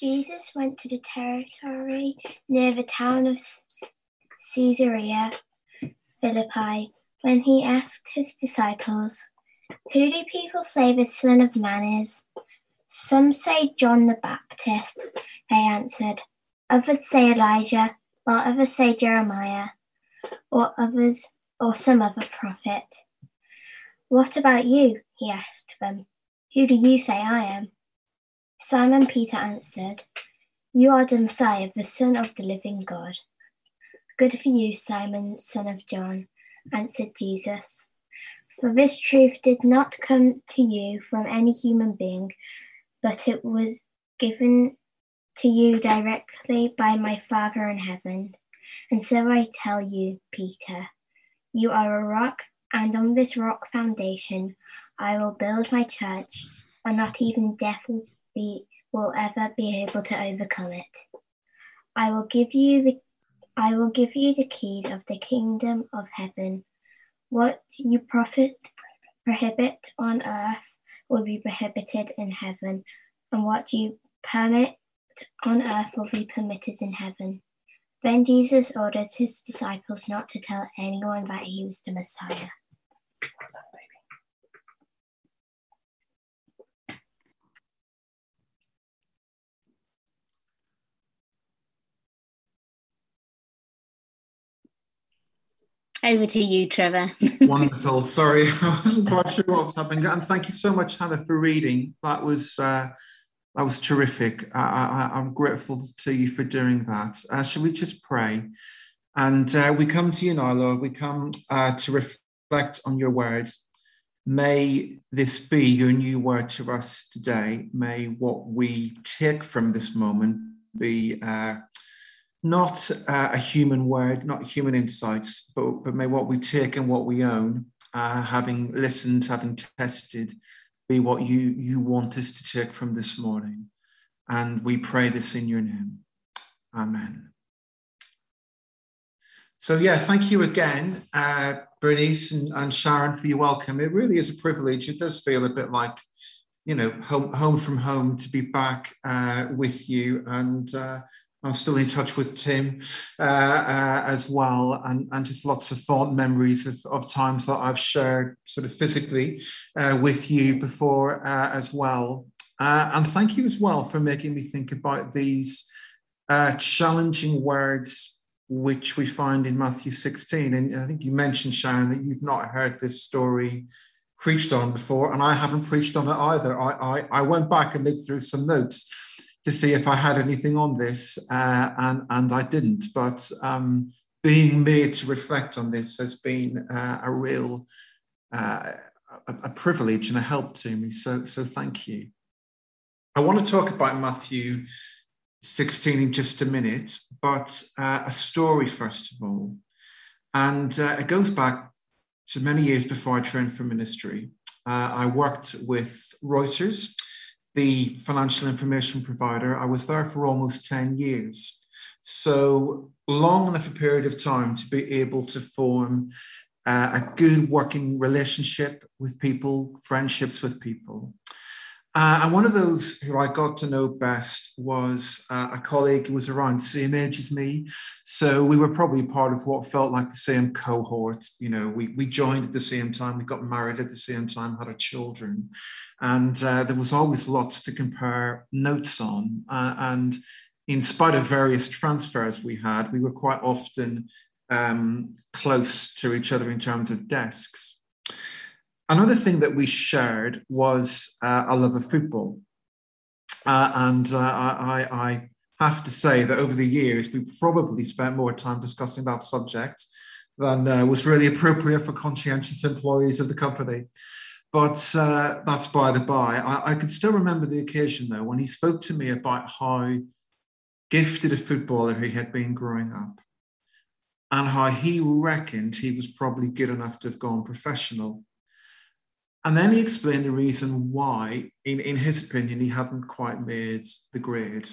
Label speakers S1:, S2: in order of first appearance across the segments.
S1: Jesus went to the territory near the town of Caesarea Philippi when he asked his disciples, Who do people say the Son of Man is? Some say John the Baptist, they answered. Others say Elijah, while others say Jeremiah, or others, or some other prophet. What about you? he asked them. Who do you say I am? Simon Peter answered, You are the Messiah, the Son of the living God. Good for you, Simon, son of John, answered Jesus. For this truth did not come to you from any human being, but it was given to you directly by my Father in heaven. And so I tell you, Peter, you are a rock, and on this rock foundation I will build my church, and not even death will, be, will ever be able to overcome it. I will give you the I will give you the keys of the kingdom of heaven. What you profit prohibit on earth will be prohibited in heaven, and what you permit on earth will be permitted in heaven. Then Jesus orders his disciples not to tell anyone that he was the Messiah.
S2: Over to you, Trevor.
S3: Wonderful. Sorry, I wasn't quite sure what was happening. And thank you so much, Hannah, for reading. That was uh, that was terrific. I, am grateful to you for doing that. Uh, shall we just pray? And uh, we come to you now, Lord. We come uh, to reflect on your words. May this be your new word to us today. May what we take from this moment be uh, not uh, a human word, not human insights, but, but may what we take and what we own, uh, having listened, having tested, be what you, you want us to take from this morning. And we pray this in your name. Amen. So, yeah, thank you again, uh, Bernice and, and Sharon, for your welcome. It really is a privilege. It does feel a bit like, you know, home, home from home to be back uh, with you. And uh, I'm still in touch with Tim uh, uh, as well, and, and just lots of fond memories of, of times that I've shared sort of physically uh, with you before uh, as well. Uh, and thank you as well for making me think about these uh, challenging words which we find in Matthew 16. And I think you mentioned, Sharon, that you've not heard this story preached on before, and I haven't preached on it either. I, I, I went back and looked through some notes to see if I had anything on this, uh, and and I didn't. But um, being made to reflect on this has been uh, a real uh, a, a, privilege and a help to me. So so thank you. I want to talk about Matthew 16 in just a minute, but uh, a story first of all, and uh, it goes back to many years before I trained for ministry. Uh, I worked with Reuters the financial information provider. I was there for almost 10 years. So long enough a period of time to be able to form uh, a good working relationship with people, friendships with people. Uh, and one of those who I got to know best was uh, a colleague who was around the same age as me. So we were probably part of what felt like the same cohort. You know, we, we joined at the same time, we got married at the same time, had our children. And uh, there was always lots to compare notes on. Uh, and in spite of various transfers we had, we were quite often um, close to each other in terms of desks. Another thing that we shared was uh, a love of football. Uh, and uh, I, I, have to say that over the years, we probably spent more time discussing that subject than uh, was really appropriate for conscientious employees of the company. But uh, that's by the by. I, I can still remember the occasion, though, when he spoke to me about how gifted a footballer he had been growing up and how he reckoned he was probably good enough to have gone professional and then he explained the reason why, in, in his opinion, he hadn't quite made the grade.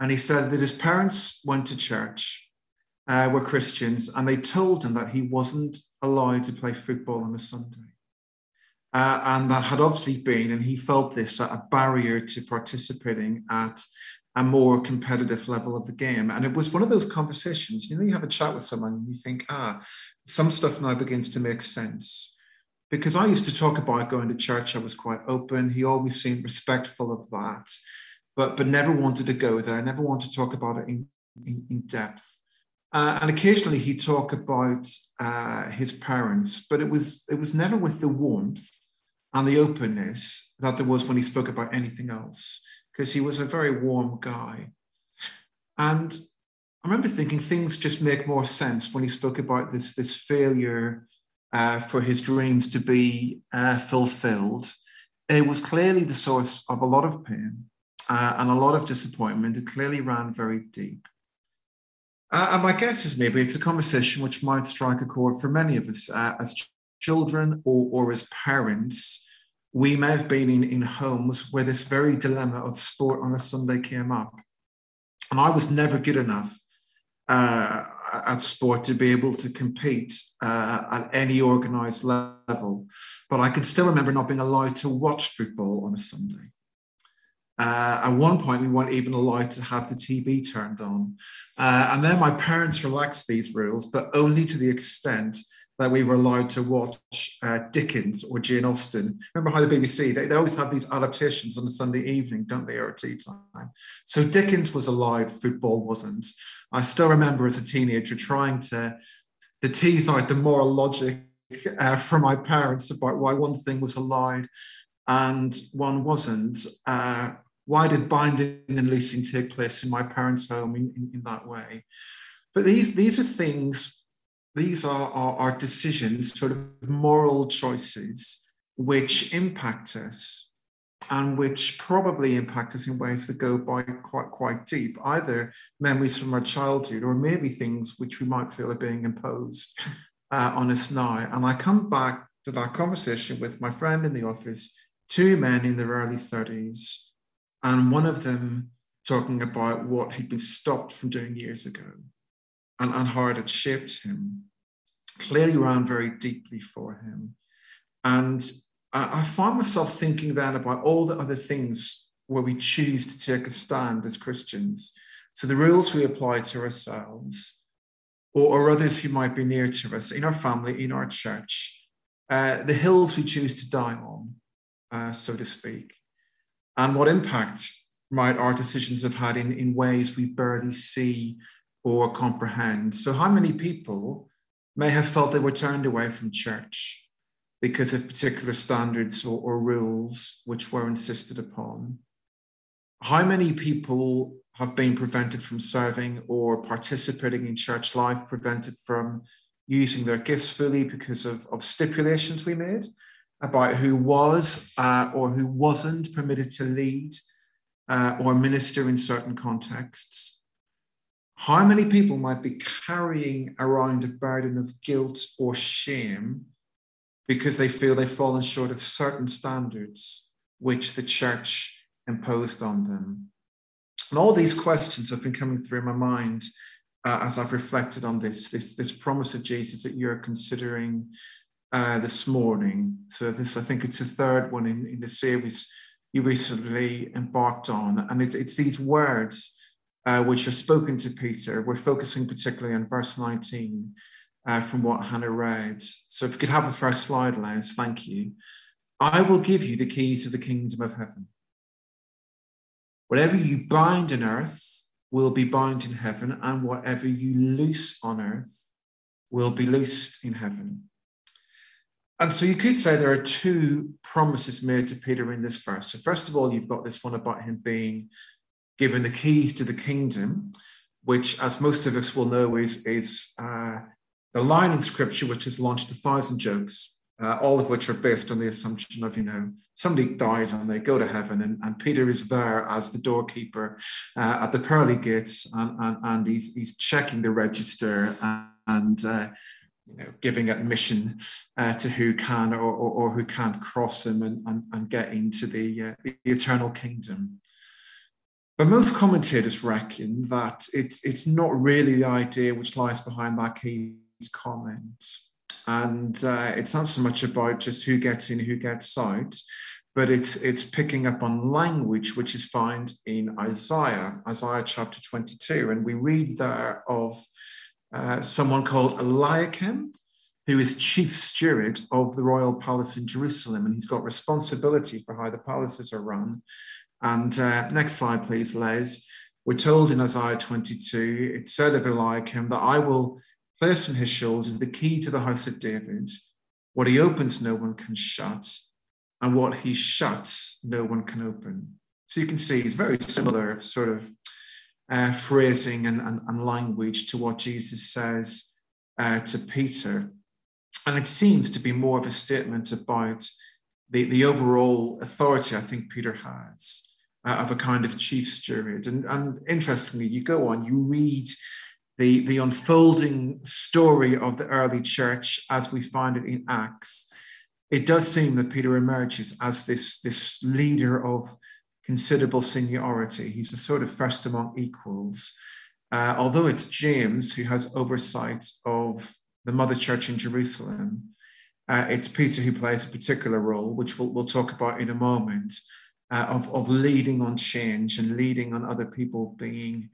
S3: And he said that his parents went to church, uh, were Christians, and they told him that he wasn't allowed to play football on a Sunday. Uh, and that had obviously been, and he felt this, a barrier to participating at a more competitive level of the game. And it was one of those conversations, you know, you have a chat with someone and you think, ah, some stuff now begins to make sense. Because I used to talk about going to church, I was quite open. He always seemed respectful of that, but, but never wanted to go there. I never wanted to talk about it in, in, in depth. Uh, and occasionally he'd talk about uh, his parents, but it was it was never with the warmth and the openness that there was when he spoke about anything else, because he was a very warm guy. And I remember thinking things just make more sense when he spoke about this, this failure uh, for his dreams to be uh, fulfilled. It was clearly the source of a lot of pain uh, and a lot of disappointment. It clearly ran very deep. Uh, and my guess is maybe it's a conversation which might strike a chord for many of us uh, as children or, or as parents we may have been in, in homes where this very dilemma of sport on a Sunday came up. And I was never good enough uh, at sport to be able to compete uh, at any organized level. But I can still remember not being allowed to watch football on a Sunday. Uh, at one point, we weren't even allowed to have the TV turned on. Uh, and then my parents relaxed these rules, but only to the extent that we were allowed to watch uh, Dickens or Jane Austen. Remember how the BBC, they, they always have these adaptations on a Sunday evening, don't they, or at tea time. So Dickens was allowed, football wasn't. I still remember as a teenager trying to, to tease out the moral logic uh, from my parents about why one thing was allowed and one wasn't. Uh, why did binding and leasing take place in my parents' home in, in, in that way? But these, these are things these are, are decisions, sort of moral choices, which impact us and which probably impact us in ways that go by quite quite deep, either memories from our childhood or maybe things which we might feel are being imposed uh, on us now. And I come back to that conversation with my friend in the office, two men in their early 30s, and one of them talking about what he'd been stopped from doing years ago and, and how it had shaped him, clearly ran very deeply for him. And I, I found myself thinking then about all the other things where we choose to take a stand as Christians. So the rules we apply to ourselves or, or others who might be near to us in our family, in our church, uh, the hills we choose to die on, uh, so to speak, and what impact might our decisions have had in, in ways we barely see or comprehend. So, how many people may have felt they were turned away from church because of particular standards or, or rules which were insisted upon? How many people have been prevented from serving or participating in church life, prevented from using their gifts fully because of, of stipulations we made about who was uh, or who wasn't permitted to lead uh, or minister in certain contexts? How many people might be carrying around a burden of guilt or shame because they feel they've fallen short of certain standards which the church imposed on them? And all these questions have been coming through my mind uh, as I've reflected on this, this, this promise of Jesus that you're considering uh, this morning. So this, I think it's the third one in, in the series you recently embarked on. And it, it's these words uh, which are spoken to Peter. We're focusing particularly on verse 19 uh, from what Hannah read. So if you could have the first slide, Les, thank you. I will give you the keys of the kingdom of heaven. Whatever you bind on earth will be bound in heaven, and whatever you loose on earth will be loosed in heaven. And so you could say there are two promises made to Peter in this verse. So, first of all, you've got this one about him being given the keys to the kingdom, which, as most of us will know, is, is uh, the line in scripture which has launched a thousand jokes, uh, all of which are based on the assumption of, you know, somebody dies and they go to heaven, and, and Peter is there as the doorkeeper uh, at the pearly gates, and, and, and he's, he's checking the register and, and uh, you know, giving admission uh, to who can or, or, or, who can't cross him and, and, and get into the, uh, the eternal kingdom. But most commentators reckon that it's, it's not really the idea which lies behind key's comment. And uh, it's not so much about just who gets in, who gets out, but it's it's picking up on language which is found in Isaiah, Isaiah chapter 22. And we read there of uh, someone called Eliakim, who is chief steward of the royal palace in Jerusalem, and he's got responsibility for how the palaces are run. And uh, next slide, please, Les. We're told in Isaiah 22, it said of Eliakim that I will place on his shoulders the key to the house of David. What he opens, no one can shut and what he shuts, no one can open. So you can see it's very similar sort of uh, phrasing and, and, and, language to what Jesus says uh, to Peter. And it seems to be more of a statement about the, the overall authority I think Peter has uh, of a kind of chief steward. And, and interestingly, you go on, you read the, the unfolding story of the early church as we find it in Acts it does seem that Peter emerges as this, this leader of considerable seniority. He's a sort of first among equals. Uh, although it's James who has oversight of the mother church in Jerusalem, uh, it's Peter who plays a particular role, which we'll, we'll talk about in a moment, uh, of, of leading on change and leading on other people being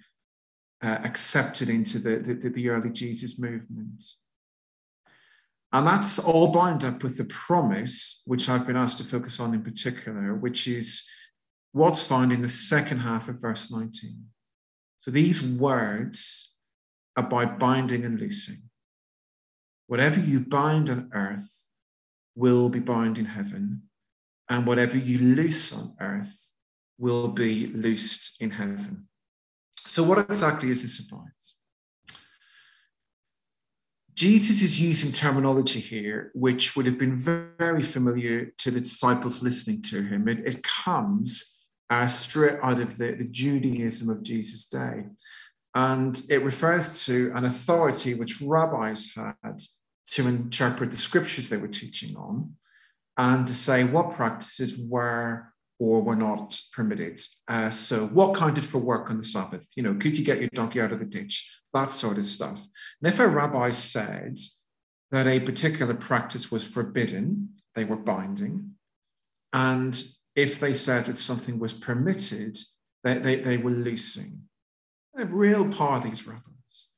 S3: uh, accepted into the, the, the early Jesus movement. And that's all bound up with the promise, which I've been asked to focus on in particular, which is what's found in the second half of verse 19. So these words about binding and loosing. Whatever you bind on earth will be bound in heaven, and whatever you loose on earth will be loosed in heaven. So, what exactly is this about? Jesus is using terminology here, which would have been very familiar to the disciples listening to him. It, it comes uh, straight out of the, the Judaism of Jesus' day. And it refers to an authority which rabbis had to interpret the scriptures they were teaching on and to say what practices were or were not permitted. Uh, so, what counted for work on the Sabbath? You know, could you get your donkey out of the ditch? That sort of stuff. And if a rabbi said that a particular practice was forbidden, they were binding. And if they said that something was permitted, they, they, they were loosing. They have real power, these rabbis,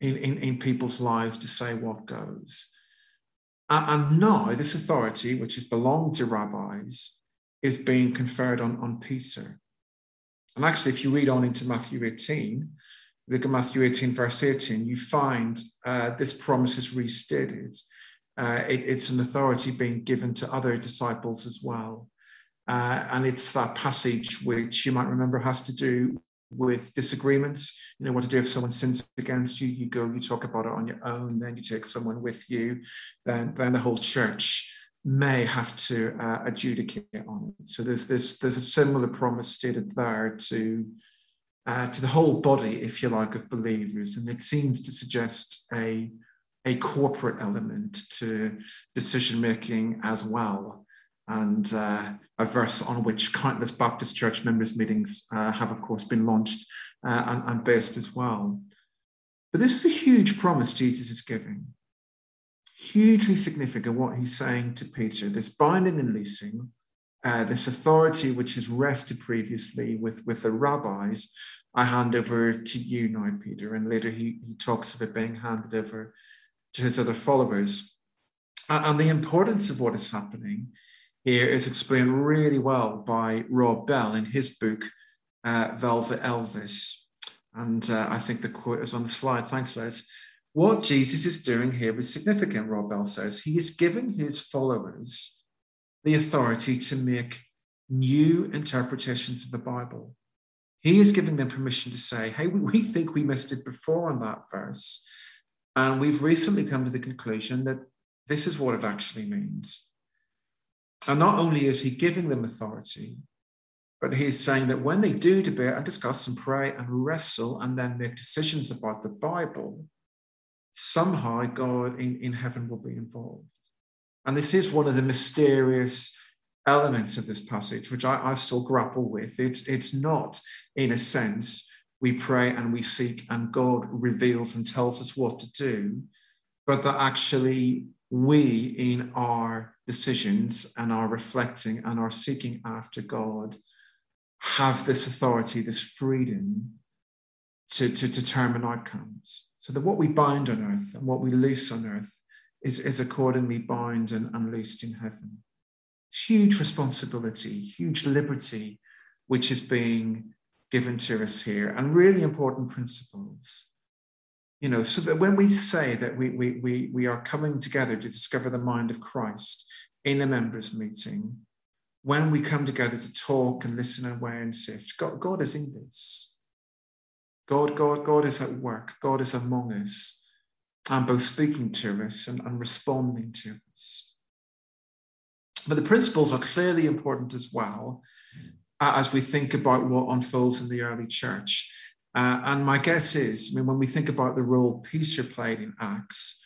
S3: in, in, in people's lives to say what goes. And, now, this authority, which has belonged to rabbis, is being conferred on, on Peter. And actually, if you read on into Matthew 18, look at Matthew 18, verse 18, you find uh, this promise is restated. Uh, it, it's an authority being given to other disciples as well. Uh, and it's that passage which you might remember has to do with disagreements. You know what to do if someone sins against you. You go, you talk about it on your own, then you take someone with you, then, then the whole church may have to uh, adjudicate on it. So there's this there's a similar promise stated there to uh, to the whole body, if you like, of believers, and it seems to suggest a a corporate element to decision making as well. And uh, a verse on which countless Baptist church members' meetings uh, have, of course, been launched uh, and, and based as well. But this is a huge promise Jesus is giving hugely significant what he's saying to Peter this binding and leasing, uh, this authority which has rested previously with, with the rabbis, I hand over to you now, Peter. And later he, he talks of it being handed over to his other followers. And, and the importance of what is happening here is explained really well by Rob Bell in his book, uh, Velvet Elvis. And uh, I think the quote is on the slide. Thanks, Les. What Jesus is doing here is significant, Rob Bell says. He is giving his followers the authority to make new interpretations of the Bible. He is giving them permission to say, hey, we think we missed it before on that verse. And we've recently come to the conclusion that this is what it actually means. And not only is he giving them authority, but he's saying that when they do debate and discuss and pray and wrestle and then make decisions about the Bible, somehow God in, in heaven will be involved. And this is one of the mysterious elements of this passage, which I, I still grapple with. It's, it's not, in a sense, we pray and we seek, and God reveals and tells us what to do, but that actually we, in our decisions and our reflecting and our seeking after God, have this authority, this freedom to, to determine outcomes. So that what we bind on earth and what we loose on earth is, is accordingly bound and unloosed in heaven. It's huge responsibility, huge liberty, which is being given to us here, and really important principles. You know, so that when we say that we, we, we, we are coming together to discover the mind of Christ in a members' meeting, when we come together to talk and listen and weigh and sift, God, God is in this. God, God, God is at work. God is among us and both speaking to us and, and responding to us. But the principles are clearly important as well uh, as we think about what unfolds in the early church. Uh, and my guess is, I mean, when we think about the role Peter played in Acts,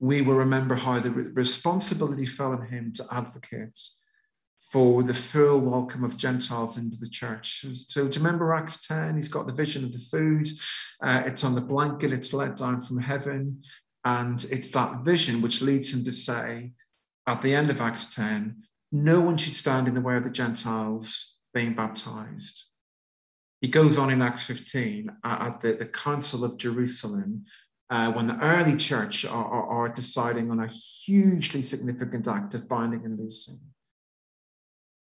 S3: we will remember how the responsibility fell on him to advocate for the full welcome of Gentiles into the church. So, do you remember Acts 10? He's got the vision of the food, uh, it's on the blanket, it's let down from heaven. And it's that vision which leads him to say at the end of Acts 10 no one should stand in the way of the Gentiles being baptized. He goes on in Acts 15 uh, at the, the Council of Jerusalem. Uh, when the early church are, are, are deciding on a hugely significant act of binding and loosing,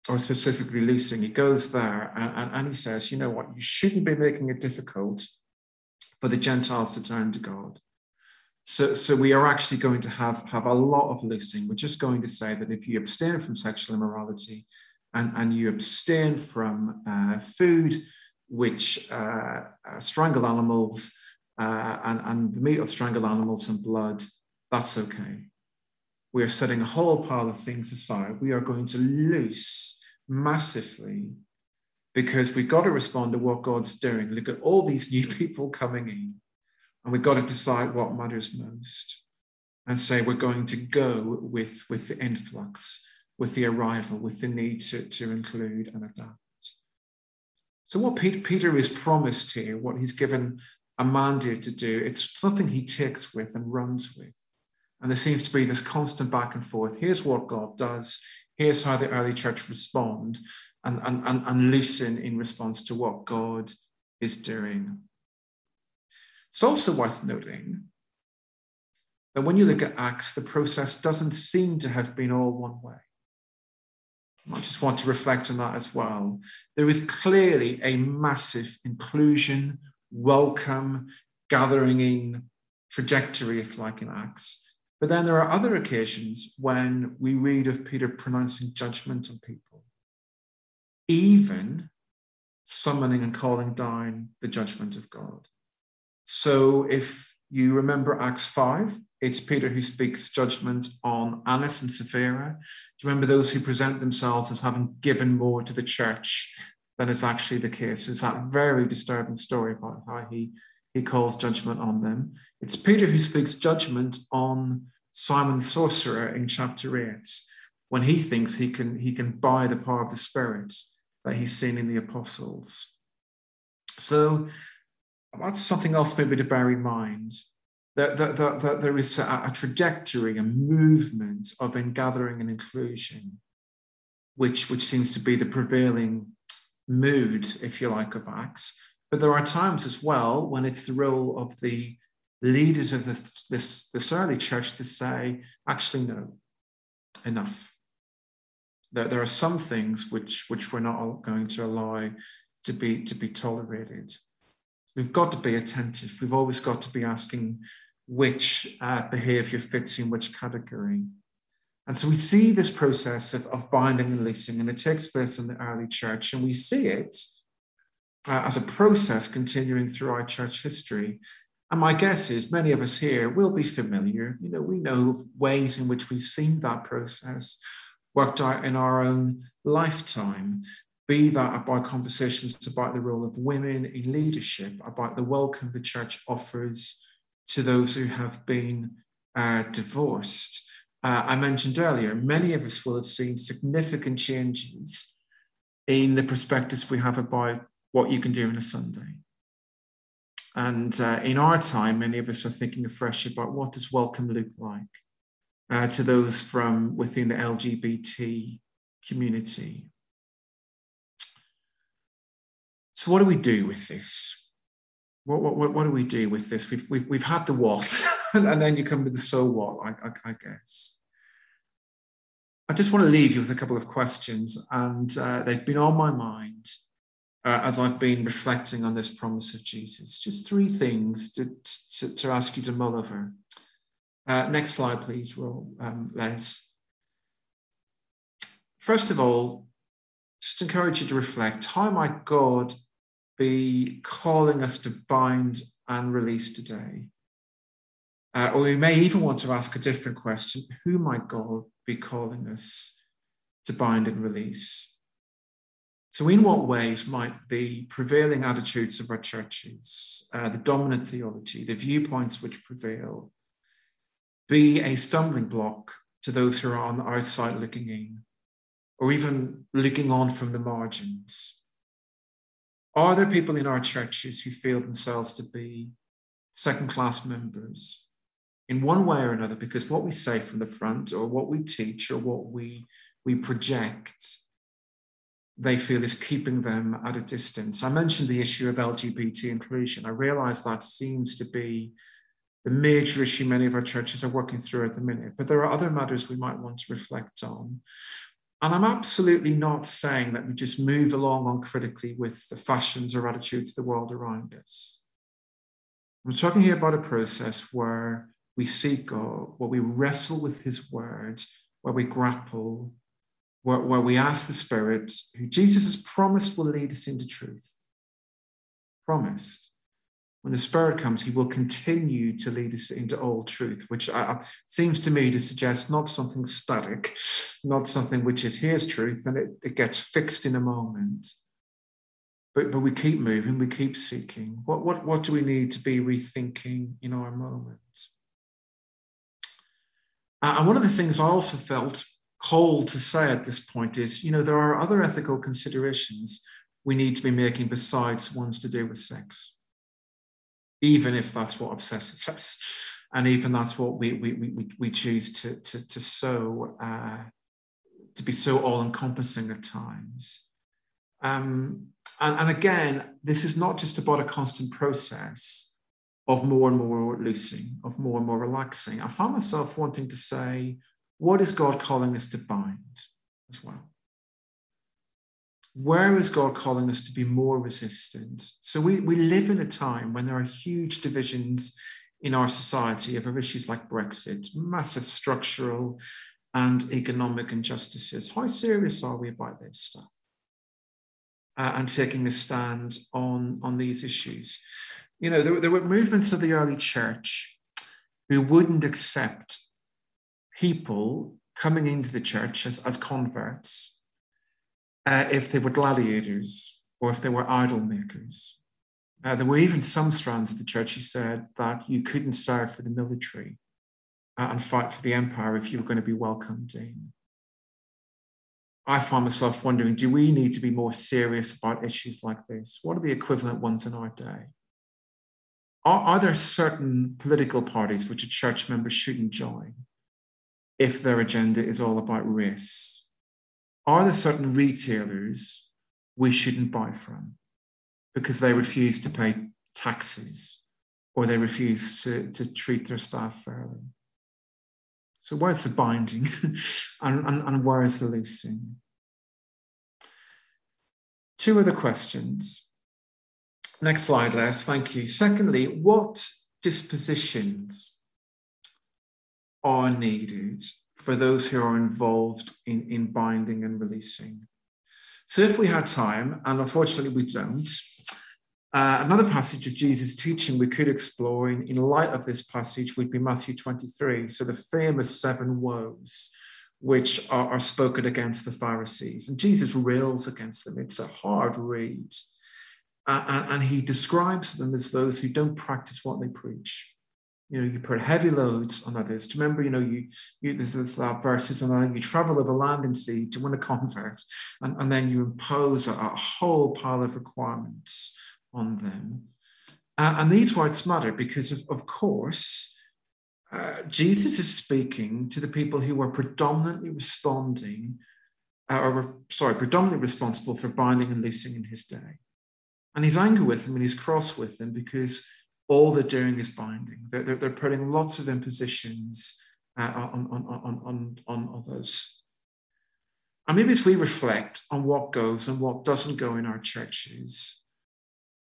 S3: or specifically loosing, he goes there and, and, and he says, you know what, you shouldn't be making it difficult for the Gentiles to turn to God. So, so we are actually going to have, have a lot of loosing. We're just going to say that if you abstain from sexual immorality and, and you abstain from uh, food which uh, uh, strangle animals uh, and, and the meat of strangled animals and blood, that's okay. We are setting a whole pile of things aside. We are going to loose massively because we've got to respond to what God's doing. Look at all these new people coming in, and we've got to decide what matters most and say we're going to go with, with the influx, with the arrival, with the need to, to include and adapt. So, what Peter is promised here, what he's given a mandate to do, it's something he takes with and runs with. And there seems to be this constant back and forth. Here's what God does. Here's how the early church respond and, and, and, and listen in response to what God is doing. It's also worth noting that when you look at Acts, the process doesn't seem to have been all one way. I just want to reflect on that as well. There is clearly a massive inclusion, welcome, gathering in trajectory, if like, in Acts. But then there are other occasions when we read of Peter pronouncing judgment on people, even summoning and calling down the judgment of God. So if you remember Acts 5, it's Peter who speaks judgment on Ananias and Sapphira. Do you remember those who present themselves as having given more to the church than is actually the case? It's that very disturbing story about how he he calls judgment on them. It's Peter who speaks judgment on Simon sorcerer in chapter 8 when he thinks he can, he can buy the power of the Spirit that he's seen in the apostles. So that's something else maybe to bear in mind. That, that, that, that there is a, a trajectory, a movement of ingathering and inclusion, which, which seems to be the prevailing mood, if you like, of Acts. But there are times as well when it's the role of the leaders of this, this, this early church to say, actually, no, enough. That there are some things which, which we're not going to allow to be, to be tolerated. We've got to be attentive. We've always got to be asking which uh, behavior fits in which category. And so we see this process of, of binding and releasing, and it takes place in the early church, and we see it uh, as a process continuing throughout church history. And my guess is many of us here will be familiar. You know, we know ways in which we've seen that process worked out in our own lifetime, be that about conversations about the role of women in leadership, about the welcome the church offers to those who have been uh, divorced. Uh, I mentioned earlier, many of us will have seen significant changes in the perspectives we have about what you can do on a Sunday. And uh, in our time, many of us are thinking afresh about what does welcome look like? uh, to those from within the LGBT community. So, what do we do with this? What, what, what do we do with this? We've, we've, we've had the what, and then you come with the so what, I, I, I, guess. I just want to leave you with a couple of questions, and uh, they've been on my mind uh, as I've been reflecting on this promise of Jesus. Just three things to, to, to ask you to mull over. Uh, next slide, please, Roll, um, Les. First of all, just encourage you to reflect how might God be calling us to bind and release today? Uh, or we may even want to ask a different question who might God be calling us to bind and release? So, in what ways might the prevailing attitudes of our churches, uh, the dominant theology, the viewpoints which prevail, be a stumbling block to those who are on the outside looking in, or even looking on from the margins? Are there people in our churches who feel themselves to be second class members in one way or another because what we say from the front or what we teach or what we, we project, they feel is keeping them at a distance? I mentioned the issue of LGBT inclusion. I realize that seems to be the major issue many of our churches are working through at the minute, but there are other matters we might want to reflect on. And I'm absolutely not saying that we just move along uncritically with the fashions or attitudes of the world around us. I'm talking here about a process where we seek God, where we wrestle with His words, where we grapple, where, where we ask the Spirit, who Jesus has promised will lead us into truth. Promised when the Spirit comes, He will continue to lead us into all truth, which uh, seems to me to suggest not something static, not something which is here's truth and it, it gets fixed in a moment. But, but we keep moving, we keep seeking. What, what, what do we need to be rethinking in our moment? Uh, and one of the things I also felt called to say at this point is you know, there are other ethical considerations we need to be making besides ones to do with sex even if that's what obsesses us, and even that's what we we we, we choose to to to so uh, to be so all encompassing at times. Um, and, and again, this is not just about a constant process of more and more loosing, of more and more relaxing. I found myself wanting to say, what is God calling us to bind as well? Where is God calling us to be more resistant? So we, we live in a time when there are huge divisions in our society over issues like Brexit, massive structural and economic injustices. How serious are we about this stuff? Uh, and taking a stand on, on these issues. You know, there, there were movements of the early church who wouldn't accept people coming into the church as, as converts uh, if they were gladiators or if they were idol makers. Uh, there were even some strands of the church who said that you couldn't serve for the military uh, and fight for the empire if you were going to be welcomed in. I find myself wondering do we need to be more serious about issues like this? What are the equivalent ones in our day? Are, are there certain political parties which a church member shouldn't join if their agenda is all about race are there certain retailers we shouldn't buy from because they refuse to pay taxes or they refuse to, to treat their staff fairly? So, where's the binding and, and, and where is the loosing? Two other questions. Next slide, Les. Thank you. Secondly, what dispositions are needed for those who are involved in, in binding and releasing. So, if we had time, and unfortunately we don't, uh, another passage of Jesus' teaching we could explore in, in light of this passage would be Matthew 23. So, the famous seven woes which are, are spoken against the Pharisees. And Jesus rails against them. It's a hard read. Uh, and, and he describes them as those who don't practice what they preach you know, you put heavy loads on others. Do you remember, you know, you, you there's, there's that verses and you travel over land and sea to win a convert, and, and then you impose a, a whole pile of requirements on them. Uh, and these words matter because, of, of course, uh, Jesus is speaking to the people who were predominantly responding, uh, or sorry, predominantly responsible for binding and loosing in his day. And he's angry with them and he's cross with them because all they're doing is binding. They're, they're, they're putting lots of impositions uh, on, on, on, on, on others. And maybe as we reflect on what goes and what doesn't go in our churches,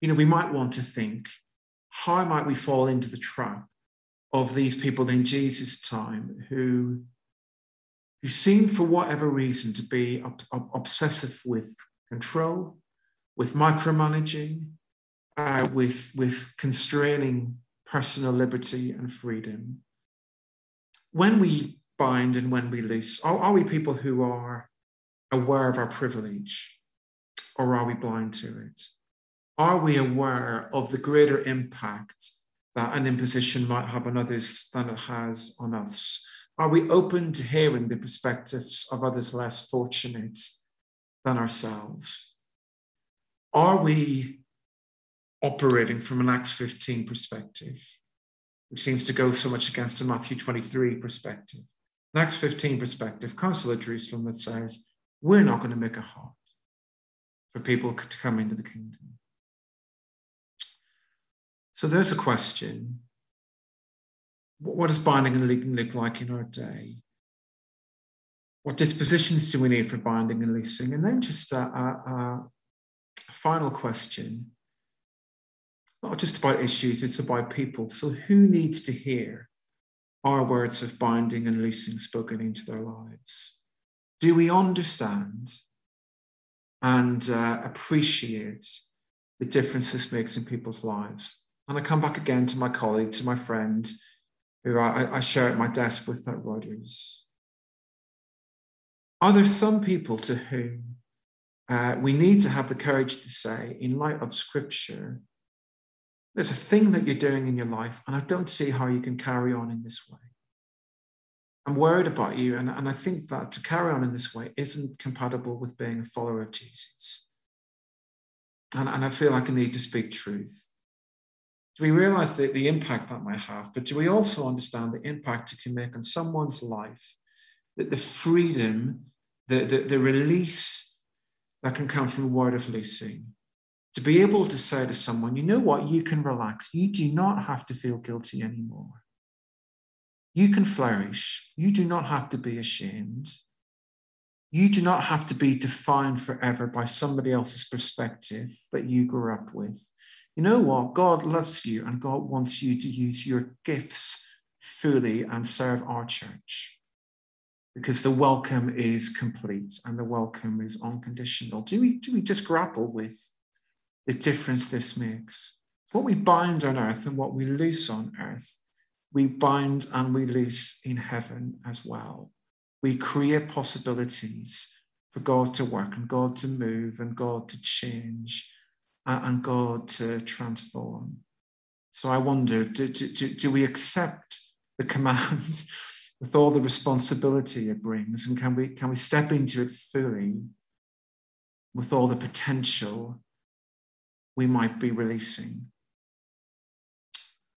S3: you know, we might want to think, how might we fall into the trap of these people in Jesus' time who, who seem, for whatever reason, to be ob- ob- obsessive with control, with micromanaging, uh, with, with constraining personal liberty and freedom. When we bind and when we loose, are, are we people who are aware of our privilege or are we blind to it? Are we aware of the greater impact that an imposition might have on others than it has on us? Are we open to hearing the perspectives of others less fortunate than ourselves? Are we operating from an Acts 15 perspective, which seems to go so much against a Matthew 23 perspective? An Acts 15 perspective, Council of Jerusalem that says, we're not going to make a heart for people to come into the kingdom. So there's a question. What does binding and leasing look like in our day? What dispositions do we need for binding and leasing? And then just a, a, a final question. Not just about issues, it's about people. So who needs to hear our words of binding and loosing spoken into their lives? Do we understand and uh, appreciate the difference this makes in people's lives? And I come back again to my colleague, to my friend, who I, I share at my desk with at Reuters. Are there some people to whom uh, we need to have the courage to say, in light of Scripture, there's a thing that you're doing in your life, and I don't see how you can carry on in this way. I'm worried about you, and, and I think that to carry on in this way isn't compatible with being a follower of Jesus. And, and I feel like I need to speak truth do we realize the, the impact that might have? But do we also understand the impact it can make on someone's life? That the freedom, the, the, the release that can come from a word of loosing, to be able to say to someone, you know what, you can relax. You do not have to feel guilty anymore. You can flourish. You do not have to be ashamed. You do not have to be defined forever by somebody else's perspective that you grew up with you know what? God loves you and God wants you to use your gifts fully and serve our church because the welcome is complete and the welcome is unconditional. Do we, do we just grapple with the difference this makes? what we bind on earth and what we loose on earth, we bind and we loose in heaven as well. We create possibilities for God to work and God to move and God to change and God to transform. So I wonder do, do, do we accept the command with all the responsibility it brings? And can we, can we step into it fully with all the potential we might be releasing?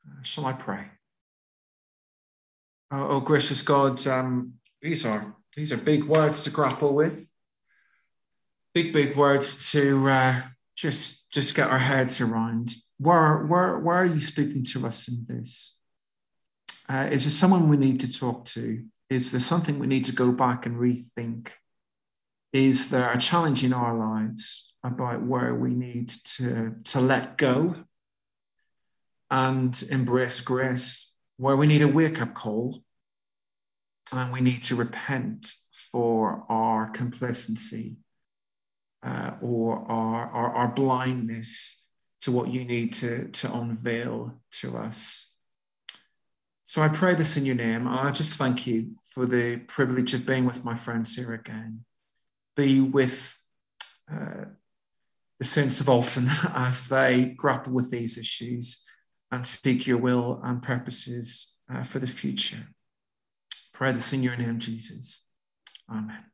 S3: Uh, shall I pray? Oh, oh gracious God, um, these are these are big words to grapple with. Big, big words to uh, just just get our heads around where where where are you speaking to us in this? Uh, is there someone we need to talk to? Is there something we need to go back and rethink? Is there a challenge in our lives about where we need to, to let go and embrace grace, where we need a wake up call and we need to repent for our complacency uh, or our, our, our blindness to what you need to, to unveil to us. So I pray this in your name. I just thank you for the privilege of being with my friends here again. Be with uh, the saints of Alton as they grapple with these issues and seek your will and purposes uh, for the future. Pray this in your name, Jesus. Amen.